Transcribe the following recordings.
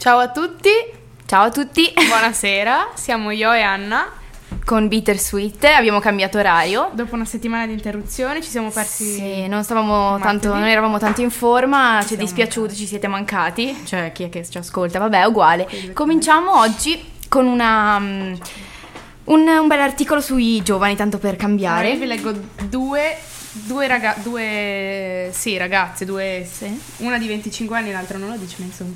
Ciao a tutti, Ciao a tutti, buonasera, siamo io e Anna. con Bittersweet abbiamo cambiato orario. Dopo una settimana di interruzione ci siamo persi... Sì, non tanto, non eravamo tanto in forma, ci è siamo dispiaciuto, ci siete mancati, cioè chi è che ci ascolta, vabbè, è uguale. Cominciamo oggi con una, mm, un, un bel articolo sui giovani, tanto per Allora, cambiare. io vi leggo due, due, raga- due sì, ragazze, due, Sì. una di 25 anni e l'altra non lo dice, ma insomma,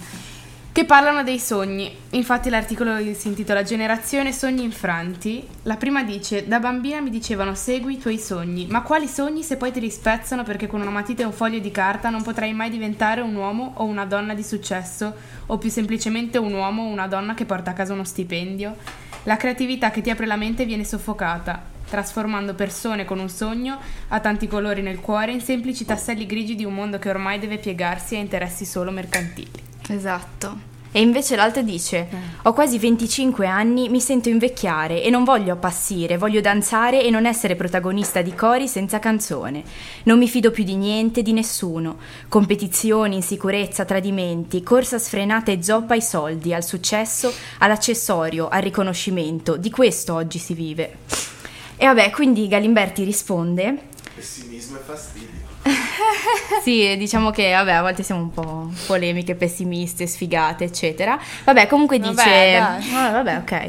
che parlano dei sogni. Infatti l'articolo si intitola Generazione sogni infranti. La prima dice, da bambina mi dicevano segui i tuoi sogni, ma quali sogni se poi ti rispezzano perché con una matita e un foglio di carta non potrai mai diventare un uomo o una donna di successo o più semplicemente un uomo o una donna che porta a casa uno stipendio? La creatività che ti apre la mente viene soffocata, trasformando persone con un sogno a tanti colori nel cuore in semplici tasselli grigi di un mondo che ormai deve piegarsi a interessi solo mercantili. Esatto. E invece l'altra dice: Eh. Ho quasi 25 anni, mi sento invecchiare e non voglio appassire, voglio danzare e non essere protagonista di cori senza canzone. Non mi fido più di niente, di nessuno. Competizioni, insicurezza, tradimenti, corsa sfrenata e zoppa ai soldi, al successo, all'accessorio, al riconoscimento. Di questo oggi si vive. E vabbè, quindi Galimberti risponde Pessimismo e fastidio. sì, diciamo che vabbè, a volte siamo un po' polemiche, pessimiste, sfigate, eccetera. Vabbè, comunque Vabbè, dice dai. Ah, vabbè, ok.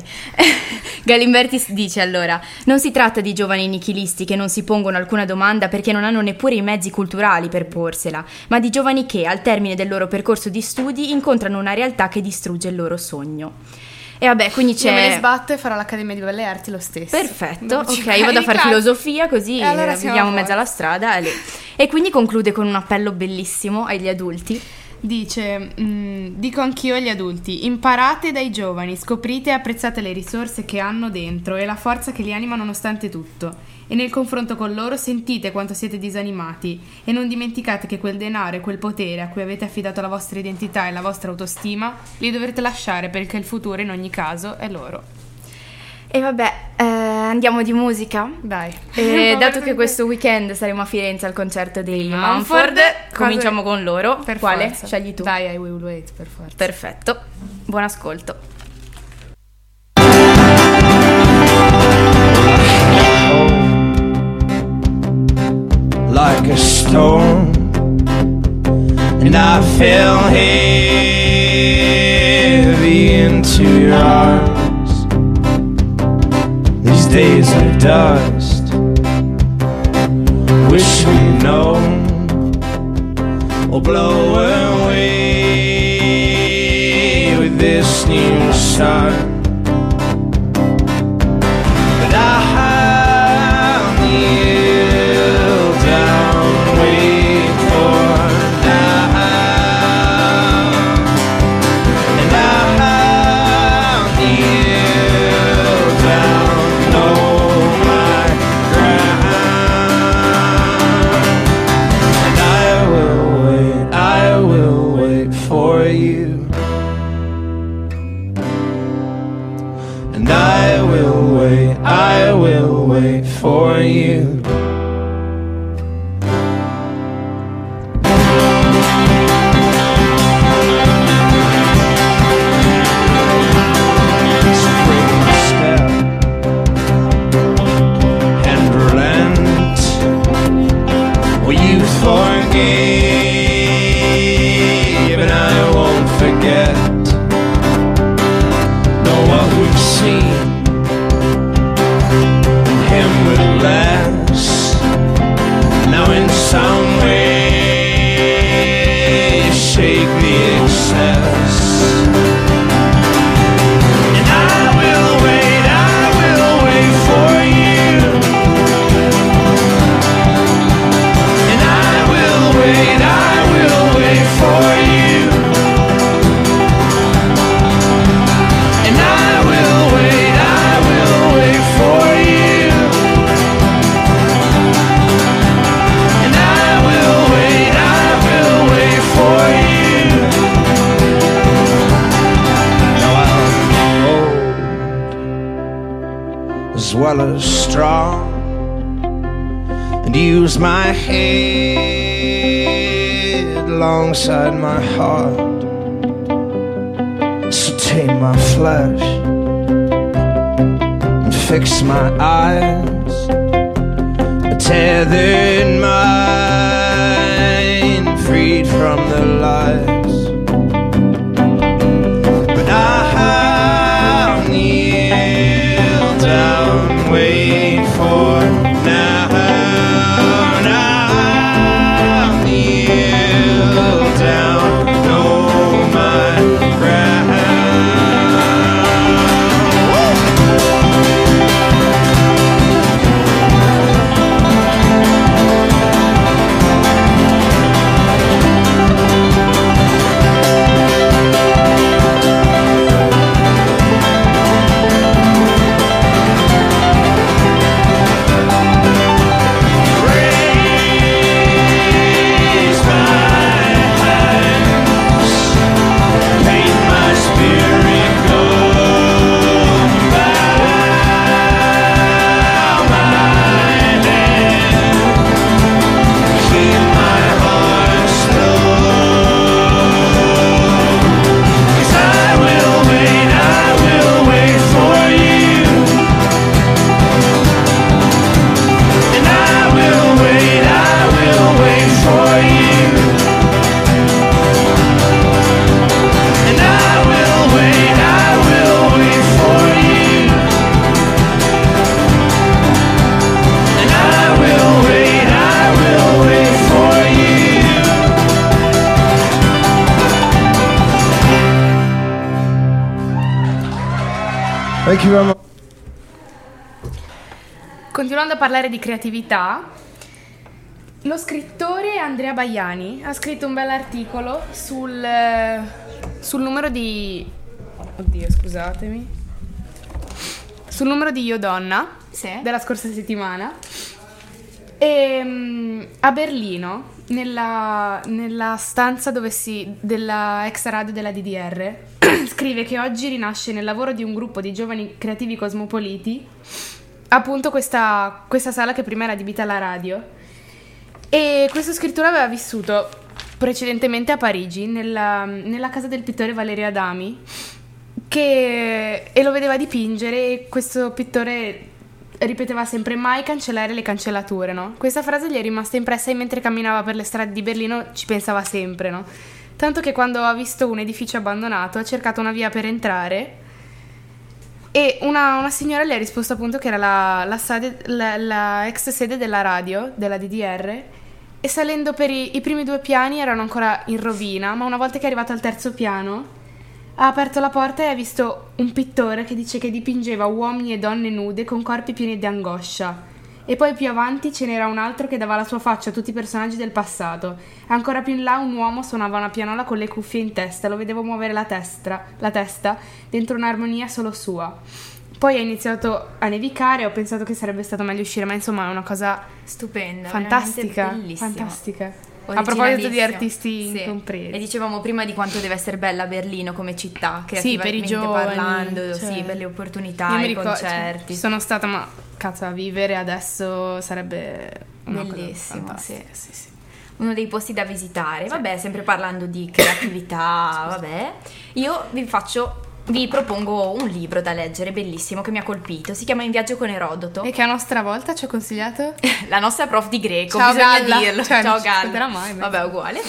Galimberti dice allora: "Non si tratta di giovani nichilisti che non si pongono alcuna domanda perché non hanno neppure i mezzi culturali per porsela, ma di giovani che al termine del loro percorso di studi incontrano una realtà che distrugge il loro sogno". E vabbè, quindi c'è Io me ne sbatto e farò l'Accademia di Belle Arti lo stesso. Perfetto, ok, io vado a fare filosofia così E allora viviamo mezzo alla strada. e. E quindi conclude con un appello bellissimo agli adulti. Dice, mm, dico anch'io agli adulti, imparate dai giovani, scoprite e apprezzate le risorse che hanno dentro e la forza che li anima nonostante tutto. E nel confronto con loro sentite quanto siete disanimati e non dimenticate che quel denaro e quel potere a cui avete affidato la vostra identità e la vostra autostima li dovrete lasciare perché il futuro in ogni caso è loro. E vabbè, eh, andiamo di musica. Dai. E dato che questo weekend saremo a Firenze al concerto dei Mumford, Mumford, cominciamo con loro. Per Quale? forza. Scegli tu. Dai, I will wait, per forza. Perfetto. Buon ascolto. Like a stone, and I fell heavy into your arms. These days of dust, wish we'd known, will blow away with this new sun. Flesh and fix my eyes. A tethered mind, freed from the lies. Thank you very much. Continuando a parlare di creatività, lo scrittore Andrea Baiani ha scritto un bell'articolo sul, eh, sul numero di... Oddio, scusatemi. Sul numero di Io Donna Sì. della scorsa settimana. E mm, a Berlino, nella, nella stanza dove si, della ex radio della DDR, scrive che oggi rinasce nel lavoro di un gruppo di giovani creativi cosmopoliti appunto questa, questa sala che prima era adibita alla radio. E questo scrittore aveva vissuto precedentemente a Parigi, nella, nella casa del pittore Valerio Adami, che, e lo vedeva dipingere e questo pittore ripeteva sempre mai cancellare le cancellature, no? Questa frase gli è rimasta impressa e mentre camminava per le strade di Berlino ci pensava sempre, no? Tanto che quando ha visto un edificio abbandonato ha cercato una via per entrare e una, una signora le ha risposto appunto che era la, la sede- la- la ex sede della radio, della DDR, e salendo per i, i primi due piani erano ancora in rovina, ma una volta che è arrivato al terzo piano ha aperto la porta e ha visto un pittore che dice che dipingeva uomini e donne nude con corpi pieni di angoscia. E poi più avanti ce n'era un altro che dava la sua faccia a tutti i personaggi del passato. Ancora più in là un uomo suonava una pianola con le cuffie in testa, lo vedevo muovere la testa, la testa dentro un'armonia solo sua. Poi è iniziato a nevicare e ho pensato che sarebbe stato meglio uscire, ma insomma è una cosa Stupenda, fantastica. Fantastica. A proposito di artisti Sì. incompresi. E dicevamo prima di quanto deve essere bella Berlino come città, Sì, per i creativamente giovani, parlando, cioè. sì, belle opportunità, Io mi i ricordo, concerti. cioè, sono stata, ma cazzo, a vivere adesso sarebbe una Bellissimo, fantastica, sì, sì. Uno dei posti da visitare. Vabbè, sempre parlando di creatività, vabbè. Io vi faccio vi propongo un libro da leggere bellissimo che mi ha colpito. Si chiama In viaggio con Erodoto. E che a nostra volta ci ha consigliato? La nostra prof di greco, Ciao, bisogna Galla. dirlo. Cioè, Ciao Galla. mai, ma- Vabbè, uguale.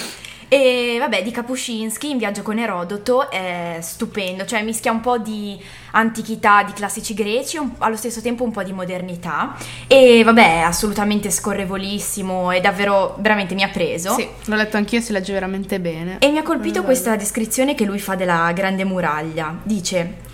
E vabbè, di Kapuscinski, In viaggio con Erodoto, è stupendo, cioè mischia un po' di antichità, di classici greci, un- allo stesso tempo un po' di modernità. E vabbè, è assolutamente scorrevolissimo e davvero, veramente mi ha preso. Sì, l'ho letto anch'io, si legge veramente bene. E mi ha colpito questa descrizione che lui fa della Grande Muraglia. Dice: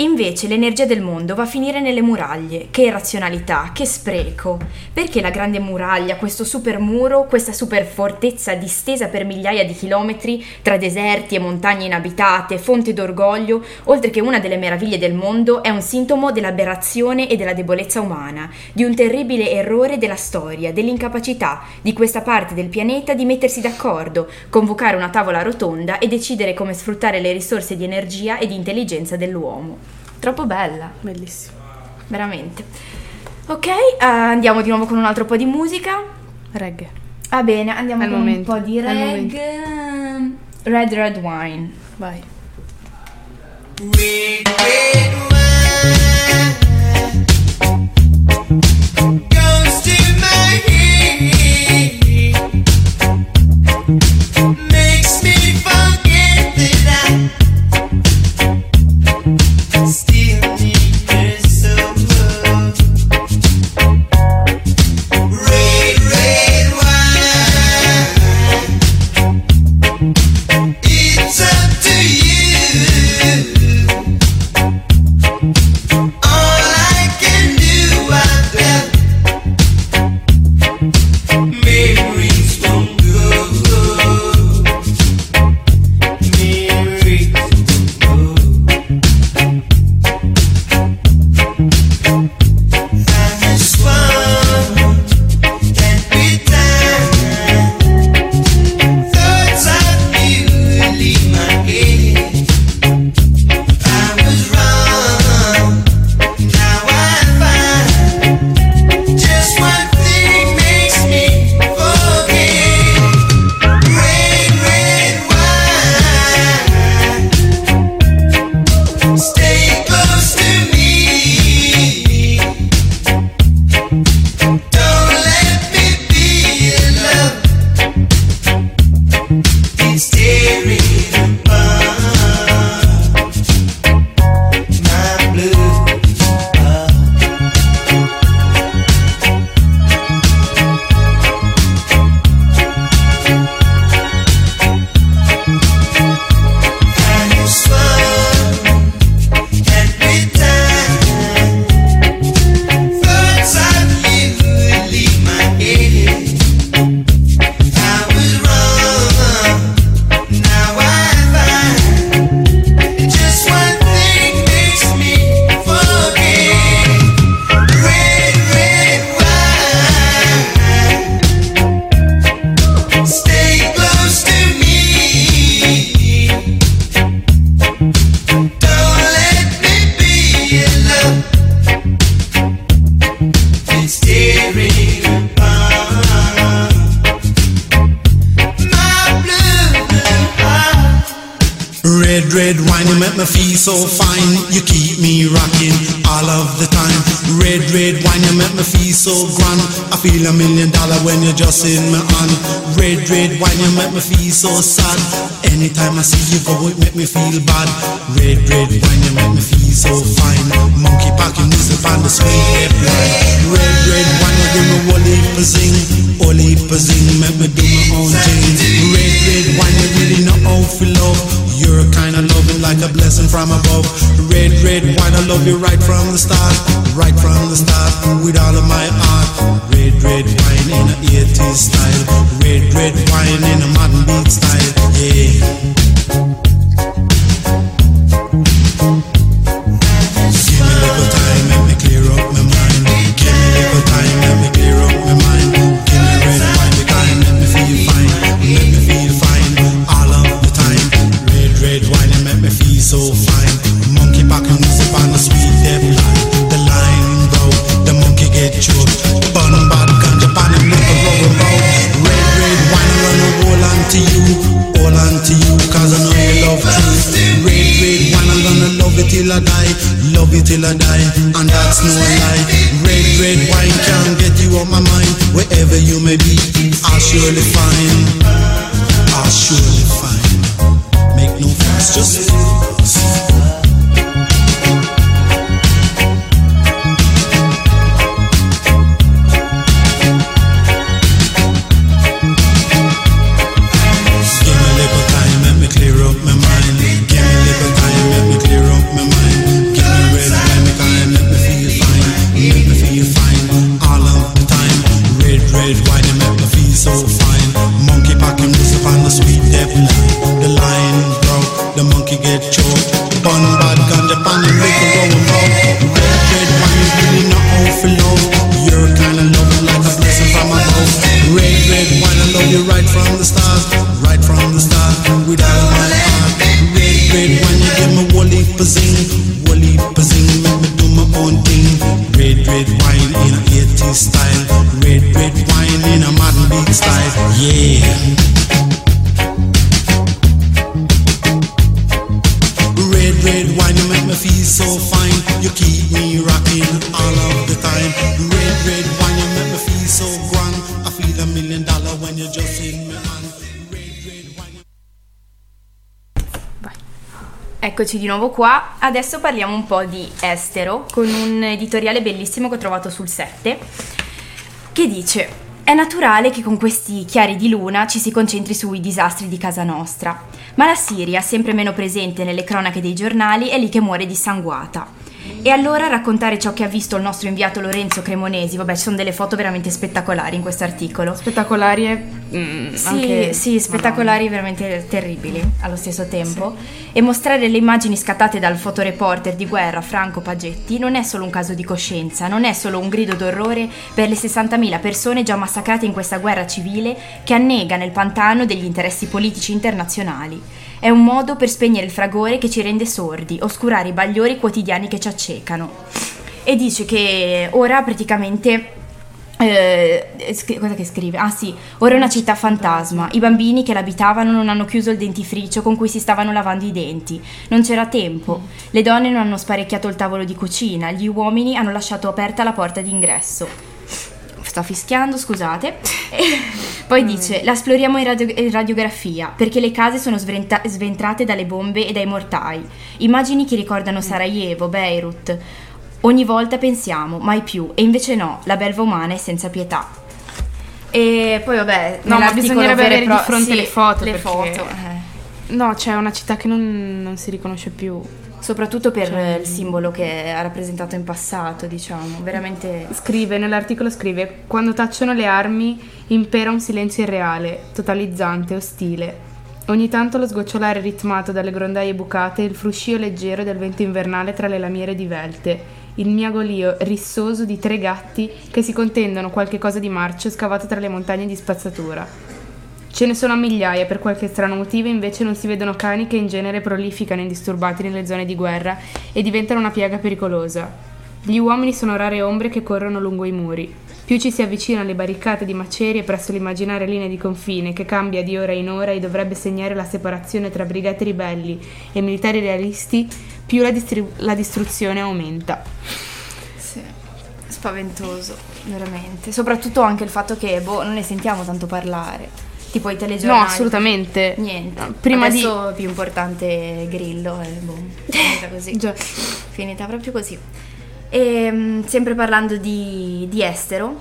Invece l'energia del mondo va a finire nelle muraglie. Che irrazionalità, che spreco. Perché la Grande Muraglia, questo super muro, questa super fortezza distesa per migliaia di chilometri tra deserti e montagne inabitate, fonte d'orgoglio, oltre che una delle meraviglie del mondo, è un sintomo dell'aberrazione e della debolezza umana, di un terribile errore della storia, dell'incapacità di questa parte del pianeta di mettersi d'accordo, convocare una tavola rotonda e decidere come sfruttare le risorse di energia e di intelligenza dell'uomo. Troppo bella. Bellissima. Veramente. Ok, uh, andiamo di nuovo con un altro po' di musica. Reggae. Va ah, bene, andiamo Al con momento. un po' di reggae. Red Red Wine. Vai. Red Red Wine. so sad. Anytime I see you go, it make me feel bad. Red, red wine, you make me feel so fine. Monkey packing is music on the sweet line. Red, red wine, you give me wally pazing, wally pazing, all make me do my own thing. Red, red wine, you really know how to love. You're kind of loving like a blessing from above. Red, red wine, I love you right from the start. You make me feel so fine. You keep me rocking all of the time. Red, red wine, you make me feel so grand. I feel a million dollar when you're just in my hand. Red, red wine. Eccoci di nuovo qua, adesso parliamo un po' di estero con un editoriale bellissimo che ho trovato sul 7 che dice è naturale che con questi chiari di luna ci si concentri sui disastri di casa nostra, ma la Siria, sempre meno presente nelle cronache dei giornali, è lì che muore dissanguata. E allora raccontare ciò che ha visto il nostro inviato Lorenzo Cremonesi, vabbè ci sono delle foto veramente spettacolari in questo articolo. Spettacolari e mm, Sì, anche- sì, spettacolari, veramente terribili allo stesso tempo. E mostrare le immagini scattate dal fotoreporter di guerra Franco Pagetti non è solo un caso di coscienza, non è solo un grido d'orrore per le 60.000 persone già massacrate in questa guerra civile che annega nel pantano degli interessi politici internazionali. È un modo per spegnere il fragore che ci rende sordi, oscurare i bagliori quotidiani che ci accecano. E dice che ora praticamente eh, cosa che scrive? Ah sì, ora è una città fantasma. I bambini che l'abitavano non hanno chiuso il dentifricio con cui si stavano lavando i denti. Non c'era tempo. Le donne non hanno sparecchiato il tavolo di cucina. Gli uomini hanno lasciato aperta la porta d'ingresso. Sto fischiando, scusate. Poi dice: La esploriamo in, radio- in radiografia perché le case sono svrenta- sventrate dalle bombe e dai mortai. Immagini che ricordano Sarajevo, Beirut. Ogni volta pensiamo, mai più, e invece no, la belva umana è senza pietà. E poi vabbè, No, ma bisognerebbe avere di pro- fronte sì, le foto, Le perché- foto, eh. No, c'è una città che non, non si riconosce più. Soprattutto per Cioè- il simbolo che ha rappresentato in passato, diciamo, veramente... Scrive, nell'articolo scrive, quando tacciono le armi impera un silenzio irreale, totalizzante, ostile. Ogni tanto lo sgocciolare ritmato dalle grondaie bucate e il fruscio leggero del vento invernale tra le lamiere divelte, il miagolio rissoso di tre gatti che si contendono qualche cosa di marcio scavato tra le montagne di spazzatura. Ce ne sono a migliaia, per qualche strano motivo invece non si vedono cani che in genere prolificano indisturbati nelle zone di guerra e diventano una piaga pericolosa. Gli uomini sono rare ombre che corrono lungo i muri. Più ci si avvicina alle barricate di macerie presso l'immaginaria linea di confine che cambia di ora in ora e dovrebbe segnare la separazione tra brigate ribelli e militari realisti, più la, distri- la distruzione aumenta. Sì, spaventoso, veramente. Soprattutto anche il fatto che, boh, non ne sentiamo tanto parlare. Tipo i telegiornali. No, assolutamente. Niente. No, Prima di... Adesso è più importante Grillo e boh, finita così. Già. finita proprio così. E mm, sempre parlando di, di estero,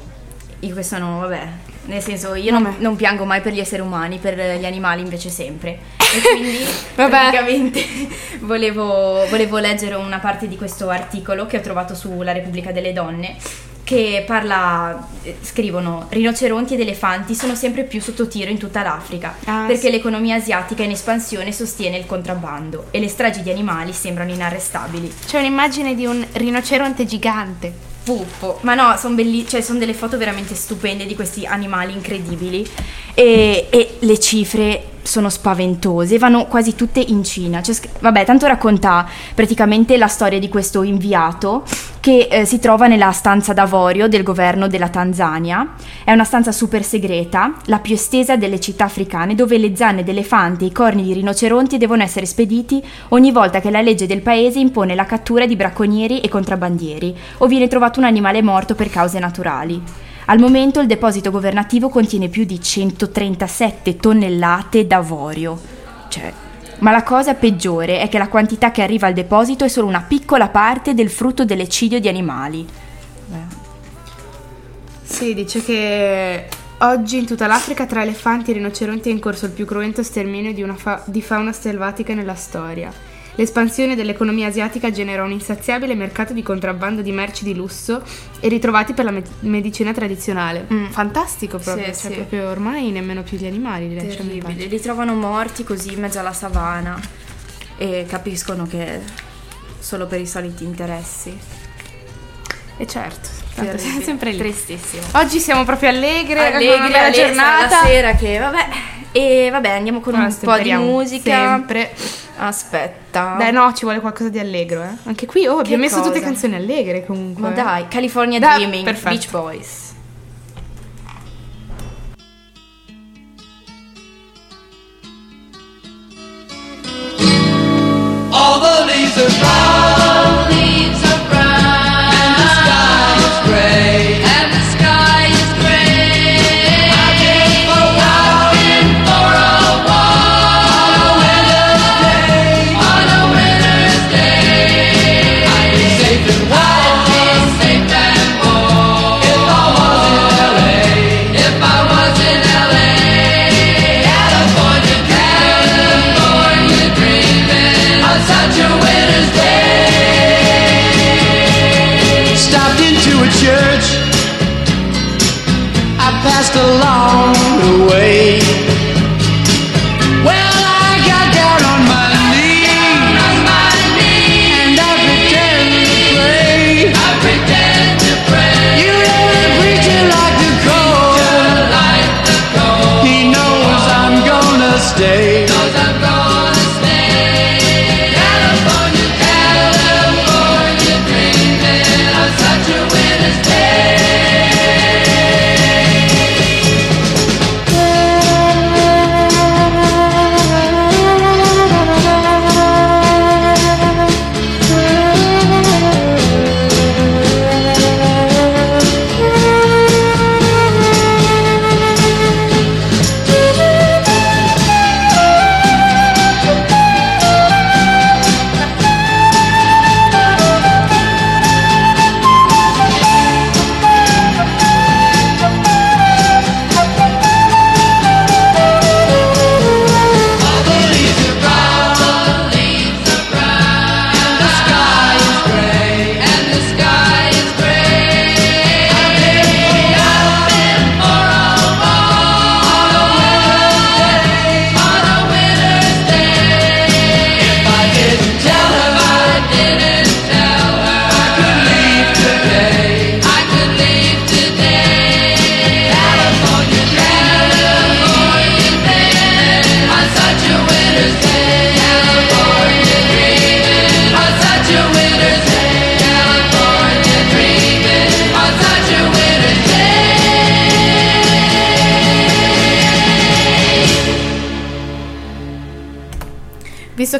io questo no, vabbè, nel senso io non, non piango mai per gli esseri umani, per gli animali invece sempre. E quindi praticamente volevo, volevo leggere una parte di questo articolo che ho trovato sulla Repubblica delle Donne che parla, eh, scrivono, rinoceronti ed elefanti sono sempre più sotto tiro in tutta l'Africa Ah, perché sì. l'economia asiatica in espansione sostiene il contrabbando e le stragi di animali sembrano inarrestabili. C'è un'immagine di un rinoceronte gigante. Puffo. Ma no, sono cioè sono delle foto veramente stupende di questi animali incredibili e, e le cifre sono spaventose, vanno quasi tutte in Cina. Cioè, vabbè, tanto racconta praticamente la storia di questo inviato che eh, si trova nella stanza d'avorio del governo della Tanzania. È una stanza super segreta, la più estesa delle città africane, dove le zanne d'elefante e i corni di rinoceronti devono essere spediti ogni volta che la legge del paese impone la cattura di bracconieri e contrabbandieri o viene trovato un animale morto per cause naturali. Al momento il deposito governativo contiene più di 137 tonnellate d'avorio. Cioè, ma la cosa peggiore è che la quantità che arriva al deposito è solo una piccola parte del frutto dell'eccidio di animali. Sì, dice che oggi in tutta l'Africa tra elefanti e rinoceronti è in corso il più cruento sterminio di, fa- di fauna selvatica nella storia. L'espansione dell'economia asiatica genera un insaziabile mercato di contrabbando di merci di lusso e ritrovati per la me- medicina tradizionale. Mm. Fantastico proprio, Sì, cioè sì. proprio ormai nemmeno più gli animali li lasciano in pace. li trovano morti così in mezzo alla savana e capiscono che solo per i soliti interessi. E certo, tanto siamo sempre lì. Tristissimo. Oggi siamo proprio allegre, allegri, una giornata. La sera che vabbè. E vabbè, andiamo con no, un po' di musica. Sempre. Aspetta. Beh, no, ci vuole qualcosa di allegro, eh. Anche qui, oh, abbiamo messo tutte canzoni allegre comunque. Ma dai, California da, Dreaming, perfetto. Beach Boys. All the leaves are brown.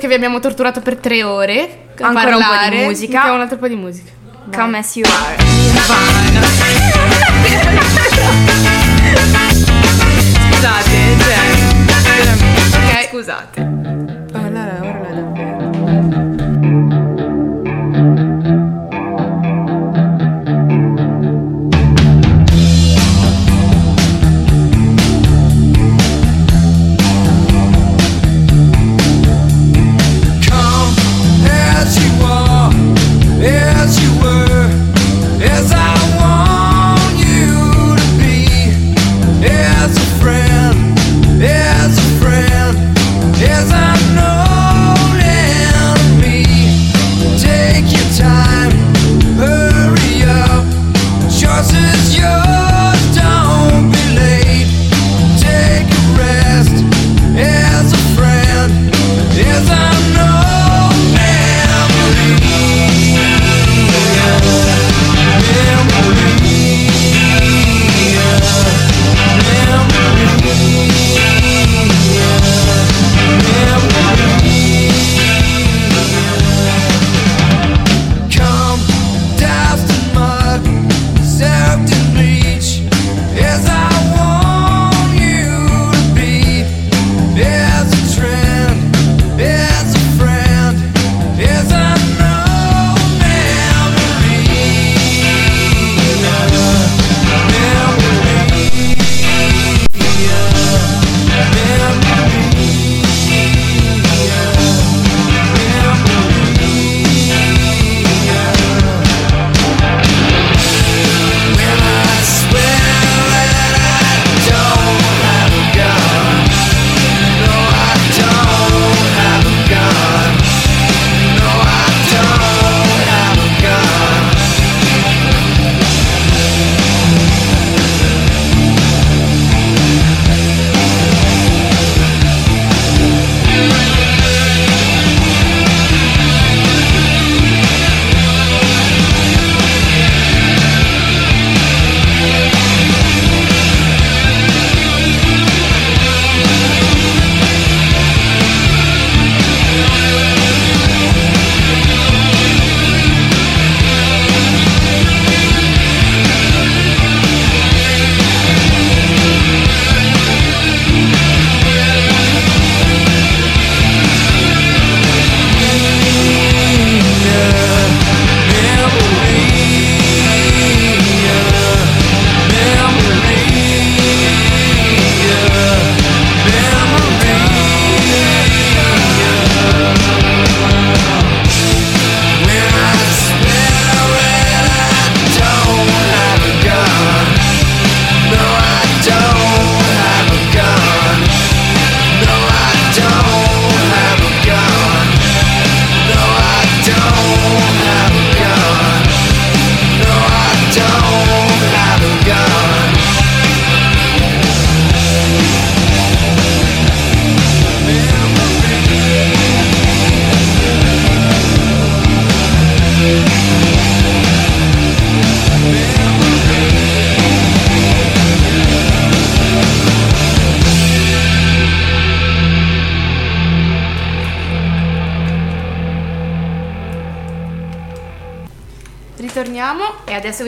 vi abbiamo torturato per tre ore. Ancora parlare. un po' di musica. Mettiamo un altro po' di musica. Vai. Come as you are. Scusate, cioè, veramente. Ok, scusate.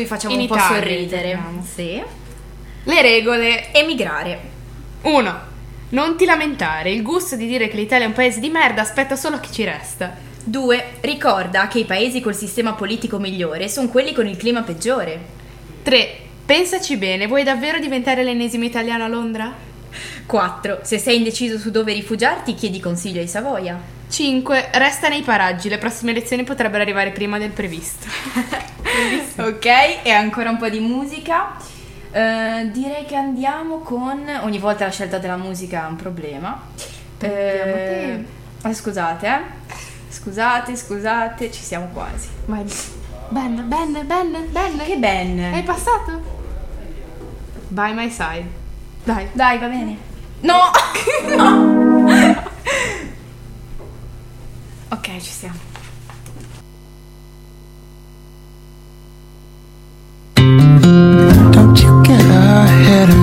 Vi facciamo In un po' Italia, sorridere. ritorniamo. Sì. Le regole. Emigrare. 1. Non ti lamentare, il gusto di dire che l'Italia è un paese di merda aspetta solo a chi ci resta. 2. Ricorda che i paesi col sistema politico migliore sono quelli con il clima peggiore. 3. Pensaci bene, vuoi davvero diventare l'ennesimo italiano a Londra? 4. Se sei indeciso su dove rifugiarti, chiedi consiglio ai Savoia. 5. Resta nei paraggi, le prossime elezioni potrebbero arrivare prima del previsto. ok, e ancora un po' di musica. Eh, direi che andiamo con. Ogni volta la scelta della musica è un problema. Eh, eh, scusate, eh. Scusate, scusate, ci siamo quasi. Ma Ben, Ben, Ben, Ben. Che ben! È passato? By my side. Dai. Dai, va bene. No! no! ok, ci siamo. head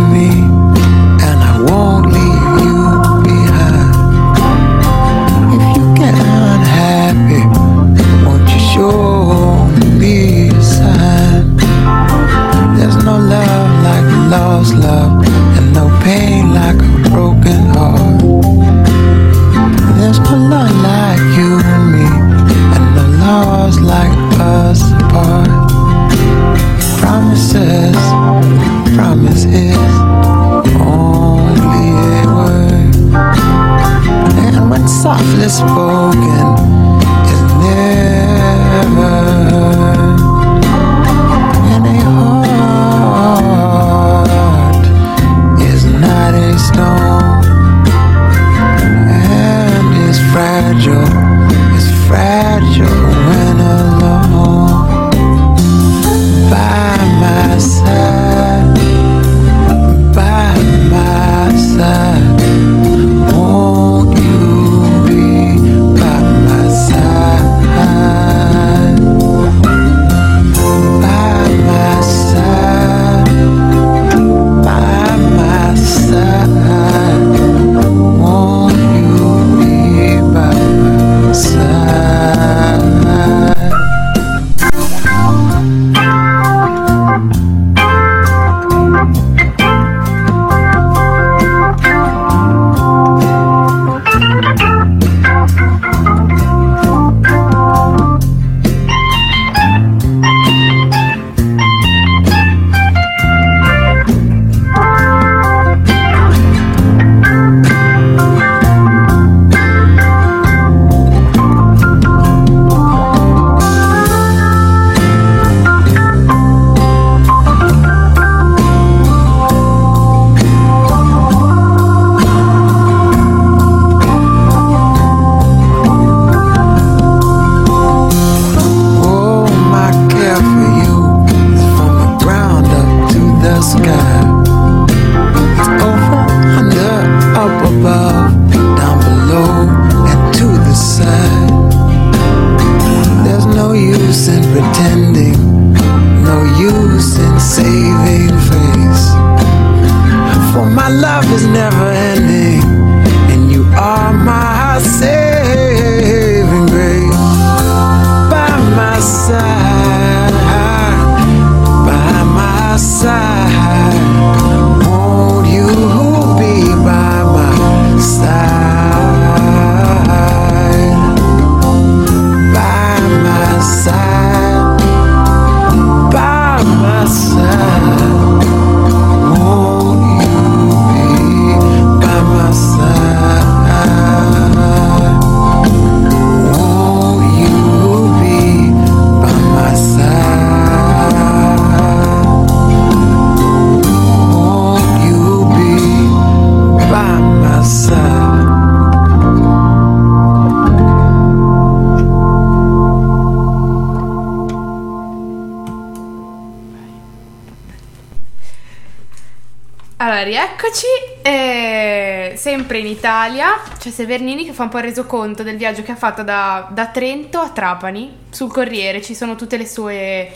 sempre in Italia c'è Severnini che fa un po' il resoconto del viaggio che ha fatto da, da Trento a Trapani sul Corriere. Ci sono tutte le sue.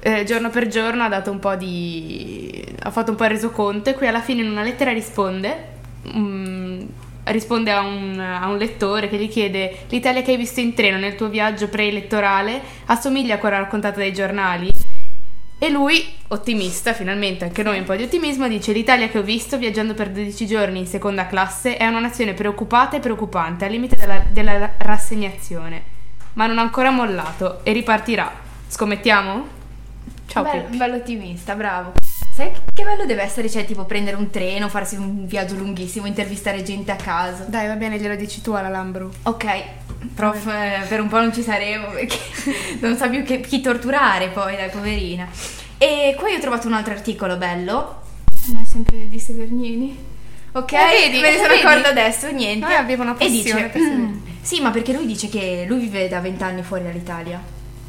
eh, giorno per giorno ha dato un po' di. ha fatto un po' il resoconto e qui alla fine in una lettera risponde. mm, risponde a un, a un lettore che gli chiede l'Italia che hai visto in treno nel tuo viaggio preelettorale assomiglia a quella raccontata dai giornali? E lui, ottimista, finalmente anche noi un po' di ottimismo, dice l'Italia che ho visto viaggiando per 12 giorni in seconda classe è una nazione preoccupata e preoccupante, al limite della, della rassegnazione, ma non ha ancora mollato e ripartirà. Scommettiamo? Ciao bello, Pippi. bello ottimista, bravo. Sai che bello deve essere, cioè, tipo prendere un treno, farsi un viaggio lunghissimo, intervistare gente a caso. Dai, va bene, glielo dici tu alla Lambro. Ok, prof, eh, per un po' non ci saremo perché non sa più che- chi torturare poi, dai, poverina. E qua io ho trovato un altro articolo bello, ma è sempre di Severnini. Ok, Eh, vedi, me ne sono vedi? accorta adesso, niente. Noi abbiamo una e passione dice, per Severgnini. "Mm, sì, ma perché lui dice che lui vive da vent'anni fuori dall'Italia.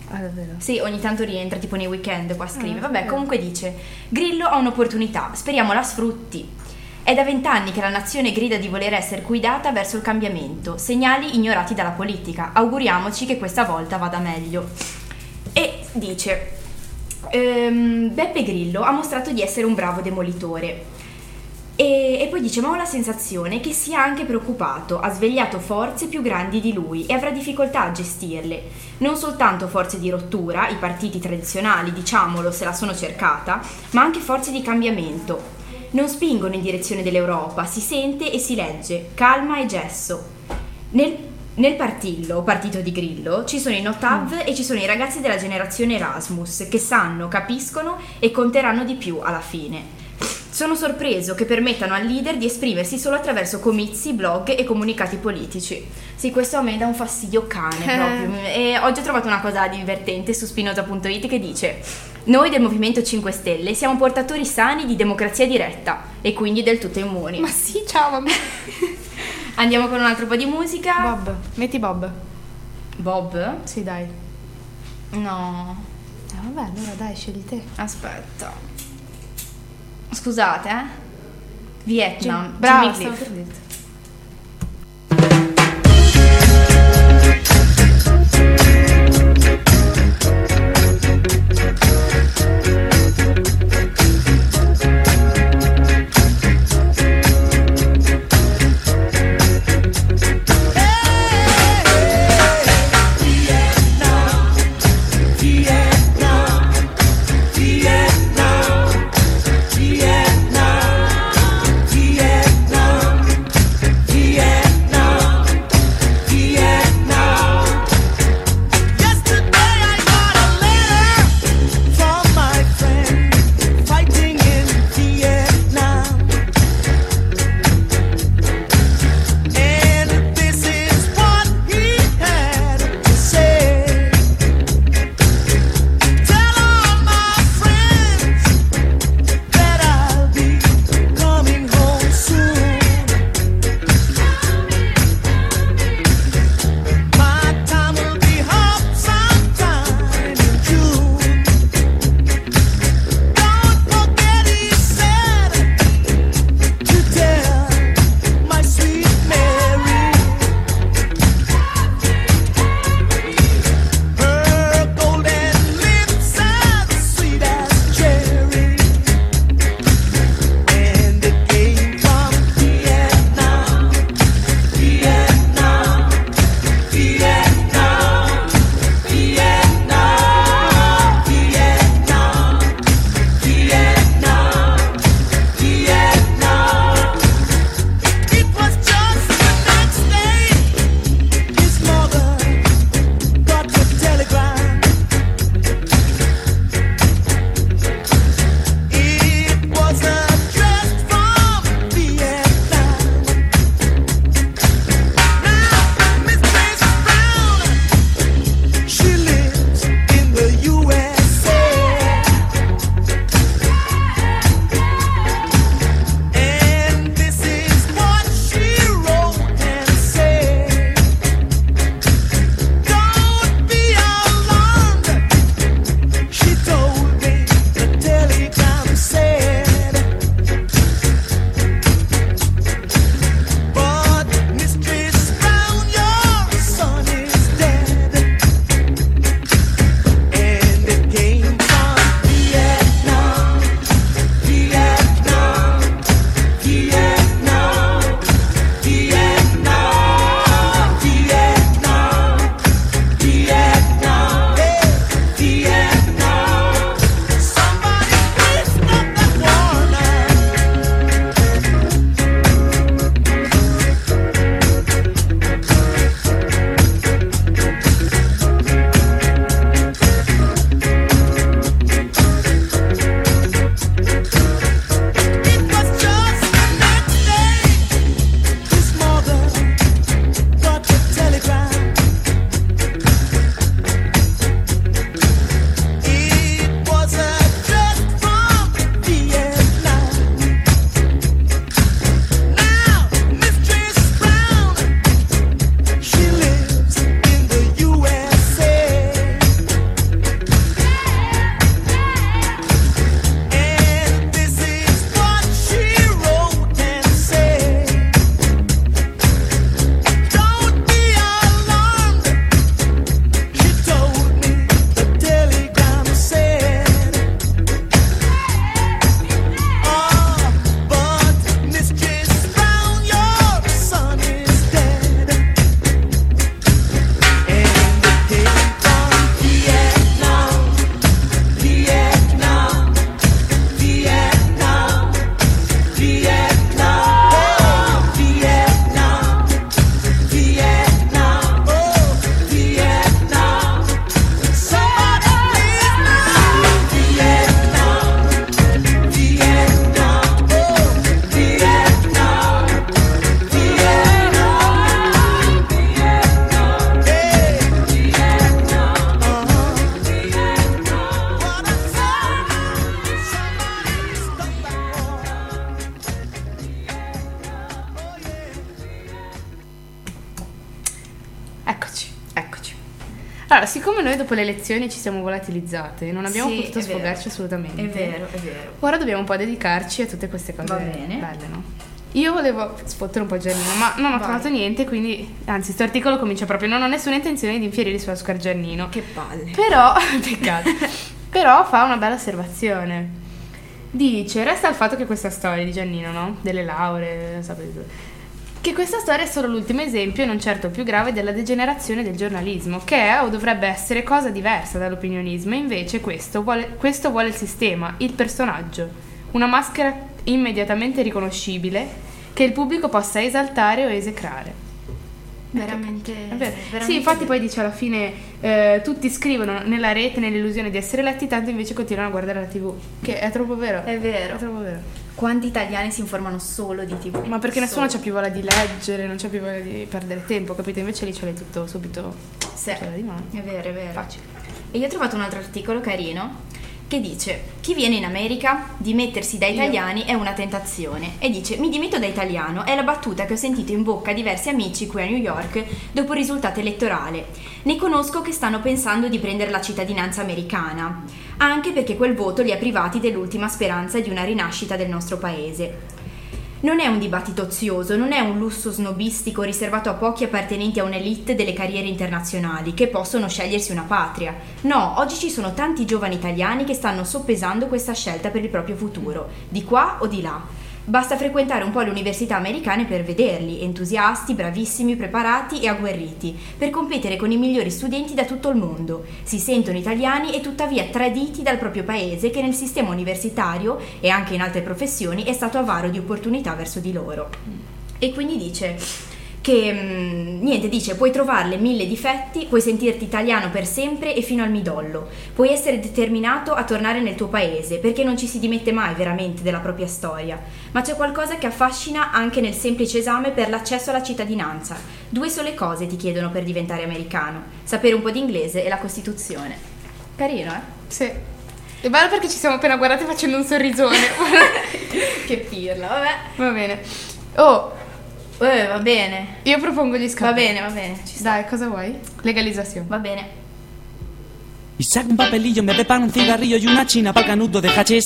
Ah, davvero? Sì, ogni tanto rientra, tipo nei weekend qua scrive. Ah, Vabbè, ok. comunque dice: Grillo ha un'opportunità, speriamo la sfrutti. È da vent'anni che la nazione grida di voler essere guidata verso il cambiamento, segnali ignorati dalla politica. Auguriamoci che questa volta vada meglio. E dice: ehm, Beppe Grillo ha mostrato di essere un bravo demolitore. E, e poi dice: Ma ho la sensazione che sia anche preoccupato, ha svegliato forze più grandi di lui e avrà difficoltà a gestirle. Non soltanto forze di rottura, i partiti tradizionali, diciamolo, se la sono cercata, ma anche forze di cambiamento. Non spingono in direzione dell'Europa, si sente e si legge, calma e gesso. Nel, nel partillo, partito di Grillo, ci sono i Notav e ci sono i ragazzi della generazione Erasmus che sanno, capiscono e conteranno di più alla fine. Sono sorpreso che permettano al leader di esprimersi solo attraverso comizi, blog e comunicati politici. Sì, questo a me dà un fastidio cane proprio. E oggi ho trovato una cosa divertente su spinoza.it che dice: Noi del Movimento 5 Stelle siamo portatori sani di democrazia diretta e quindi del tutto immuni. Ma sì, ciao, vabbè. Andiamo con un altro po' di musica. Bob, metti Bob. Bob? Sì, dai. No, Eh, vabbè, allora dai, scegli te. aspetta. Scusate, eh. Vietnam. Jimmy stavo Cliff. per dirti. Dopo le elezioni ci siamo volatilizzate, non abbiamo Sì, potuto è vero. sfogarci assolutamente. È vero, è vero. Ora dobbiamo un po' dedicarci a tutte queste cose Va bene. belle, no? Io volevo sfottere un po' Giannino, ma non ho Vai. trovato niente, quindi anzi, sto articolo comincia proprio non ho nessuna intenzione di infierire su Oscar Giannino. Che palle. Però, peccato. Però fa una bella osservazione. Dice, resta il fatto che questa storia di Giannino, no? Delle lauree, sapete, che questa storia è solo l'ultimo esempio, e non certo più grave, della degenerazione del giornalismo, che è o dovrebbe essere cosa diversa dall'opinionismo, e invece questo vuole, questo vuole il sistema, il personaggio, una maschera immediatamente riconoscibile che il pubblico possa esaltare o esecrare. Veramente, È vero. veramente Sì, infatti poi dice alla fine eh, tutti scrivono nella rete nell'illusione di essere letti, tanto invece continuano a guardare la tv. Che è troppo vero. È vero. È troppo vero. Quanti italiani si informano solo di TV? Ma perché nessuno Solo. c'ha più voglia di leggere, non c'ha più voglia di perdere tempo, capito? Invece lì ce l'hai tutto subito Sì, è vero, è vero. Facile. E io ho trovato un altro articolo carino che dice chi viene in America dimettersi da italiani è una tentazione e dice mi dimetto da italiano è la battuta che ho sentito in bocca a diversi amici qui a New York dopo il risultato elettorale. Ne conosco che stanno pensando di prendere la cittadinanza americana, anche perché quel voto li ha privati dell'ultima speranza di una rinascita del nostro paese. Non è un dibattito ozioso, non è un lusso snobistico riservato a pochi appartenenti a un'elite delle carriere internazionali che possono scegliersi una patria. No, oggi ci sono tanti giovani italiani che stanno soppesando questa scelta per il proprio futuro, di qua o di là. Basta frequentare un po' le università americane per vederli, entusiasti, bravissimi, preparati e agguerriti, per competere con i migliori studenti da tutto il mondo. Si sentono italiani e tuttavia traditi dal proprio paese che nel sistema universitario e anche in altre professioni è stato avaro di opportunità verso di loro. E quindi dice che mm, niente, dice puoi trovarle mille difetti, puoi sentirti italiano per sempre e fino al midollo, puoi essere determinato a tornare nel tuo paese perché non ci si dimette mai veramente della propria storia, ma c'è qualcosa che affascina anche nel semplice esame per l'accesso alla cittadinanza. Due sole cose ti chiedono per diventare americano, sapere un po' di inglese e la Costituzione. Carino, eh? Sì. È bello perché ci siamo appena guardati facendo un sorrisone. che pirla, vabbè. Va bene. Oh, Eh, va bene. io propongo gli scappi. Va bene, va bene. Ci sta. Dai, cosa vuoi? Legalizzazione. Va bene. Y saca un papelillo, me prepara un cigarrillo y una china para canuto de hachís.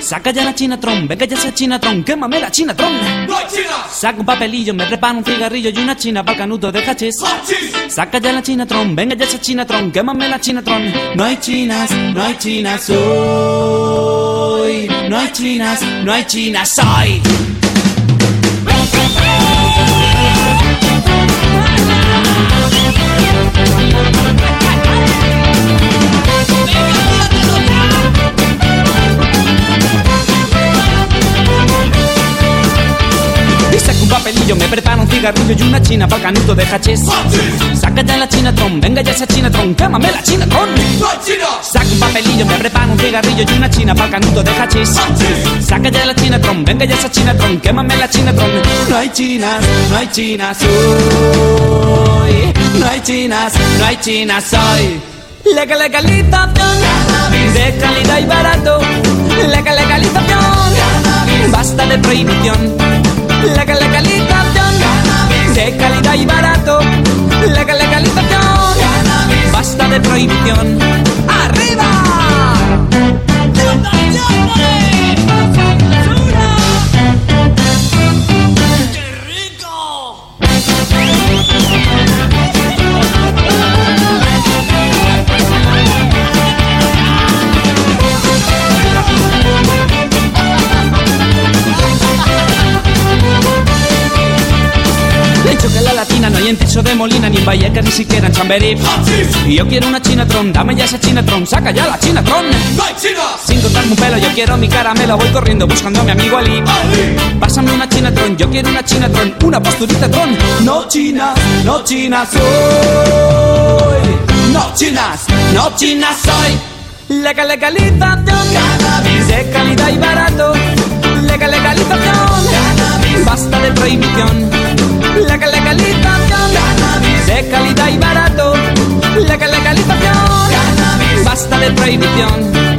Saca ya la chinatron, venga ya esa chinatron, quémame la chinatron. Saca un papelillo, me prepara un cigarrillo y una china para canuto de hachís. Saca ya la chinatron, venga ya esa chinatron, quémame la chinatron. No hay chinas, no hay chinas hoy. No hay chinas, no hay chinas hoy. Venga, vamos a. Y saca un papelillo, me prepara un cigarrillo y una china para canuto de hachís. Saca ya la chinatron, venga ya esa chinatron, quémame la chinatron. Saca un papelillo, me un cigarrillo y una china para canuto de hachís. Saca ya la venga ya esa chinatron, quémame la chinatron. No hay chinas, no hay chinas hoy. No hay chinas, no hay chinas hoy. Legal legalización de calidad y barato. Legal legalización, basta de prohibición. La, la calificación de calidad y barato. La, la calificación basta de prohibición. ¡Arriba! No hay en Tiso de Molina ni en Vallecas ni siquiera en Chamberí. Y yo quiero una chinatron, dame ya esa chinatron, saca ya la chinatron. Sin cortarme un pelo, yo quiero mi caramelo, voy corriendo buscando a mi amigo Ali. Pásame una chinatron, yo quiero una chinatron, una posturita tron. No chinas, no chinas soy. No chinas, no chinas soy. Legal legalización, de calidad y barato. Legal legalización, basta de prohibición. Legal legalización, de calidad y barato. Legal legalización, basta de prohibición.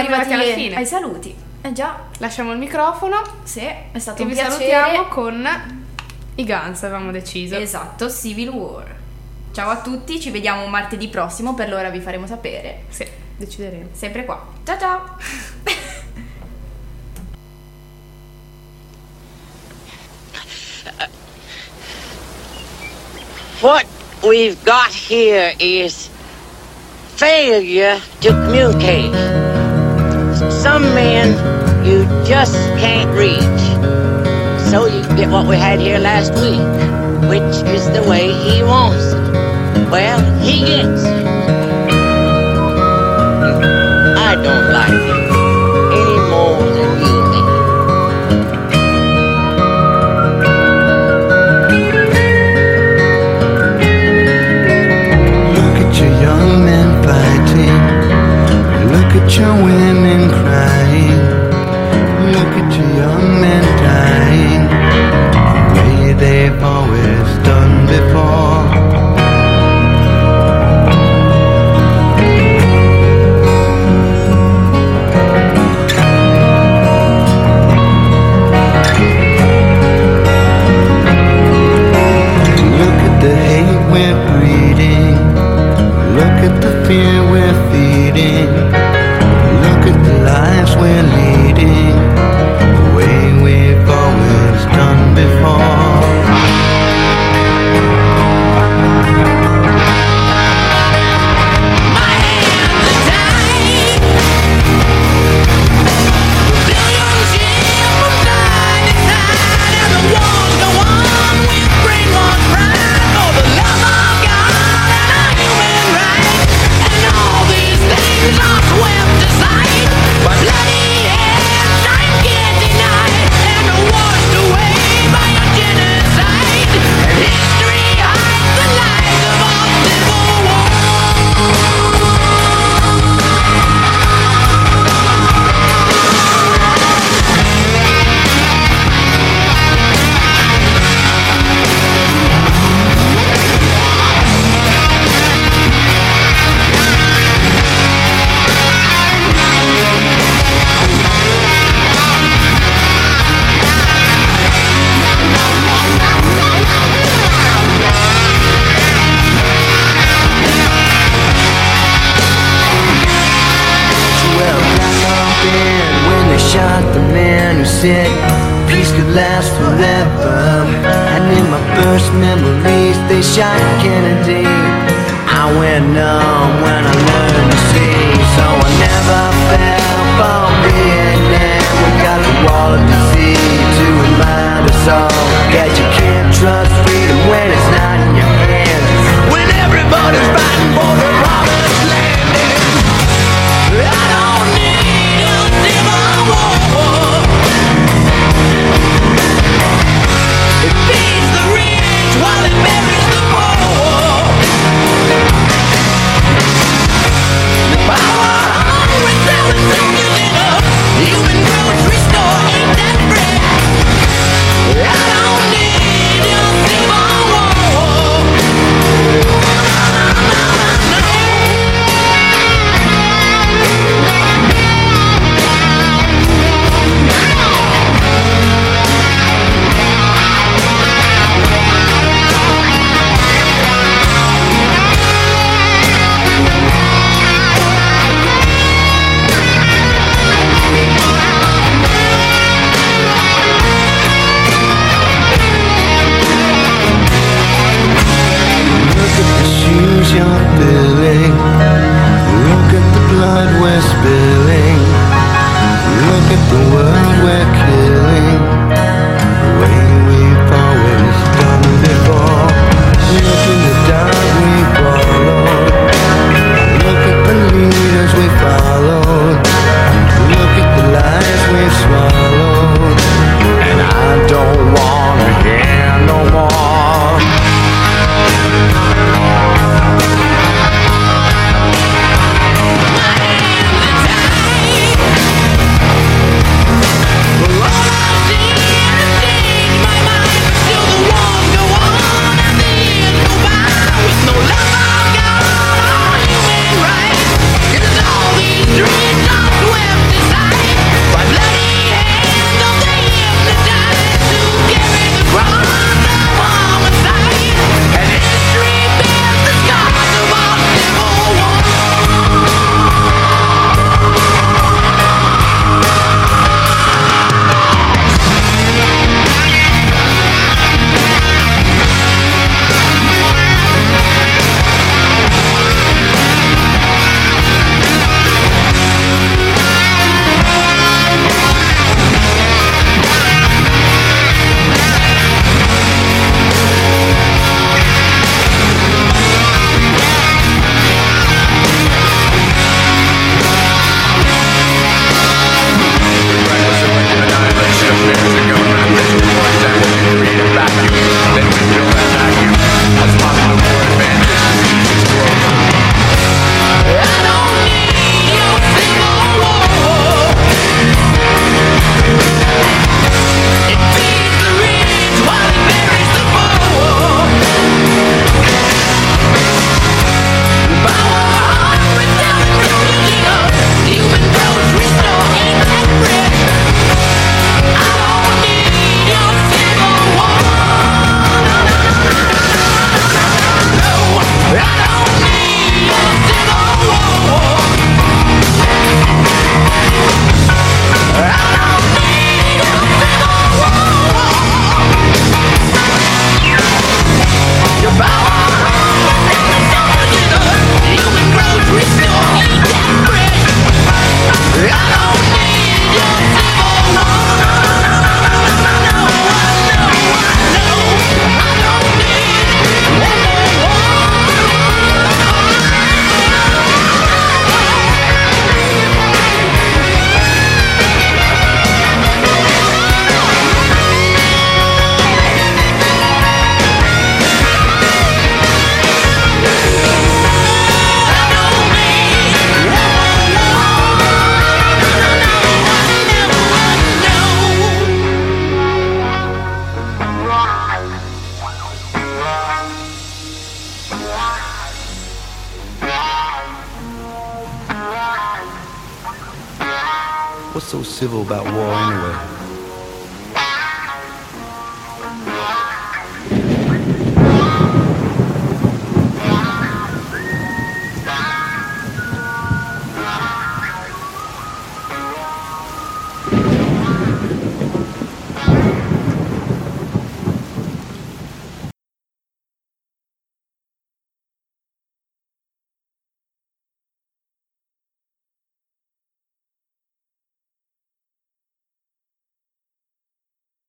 Siamo, Siamo arrivati arrivati alla fine. ai saluti. Eh già, Lasciamo il microfono sì, è stato e un vi piacere. salutiamo con i Guns, avevamo deciso. Esatto, Civil War. Ciao a tutti, ci vediamo martedì prossimo, per l'ora vi faremo sapere. Sì, decideremo. Sempre qua. Ciao ciao! What we've got here is failure to communicate. Some men you just can't reach. So you get what we had here last week, which is the way he wants it. Well, he gets. I don't like it at your women crying. Look at your young men dying. The way they've always done before. Look at the hate we're breeding. Look at the fear we're feeding. We're leading The way we've always done before.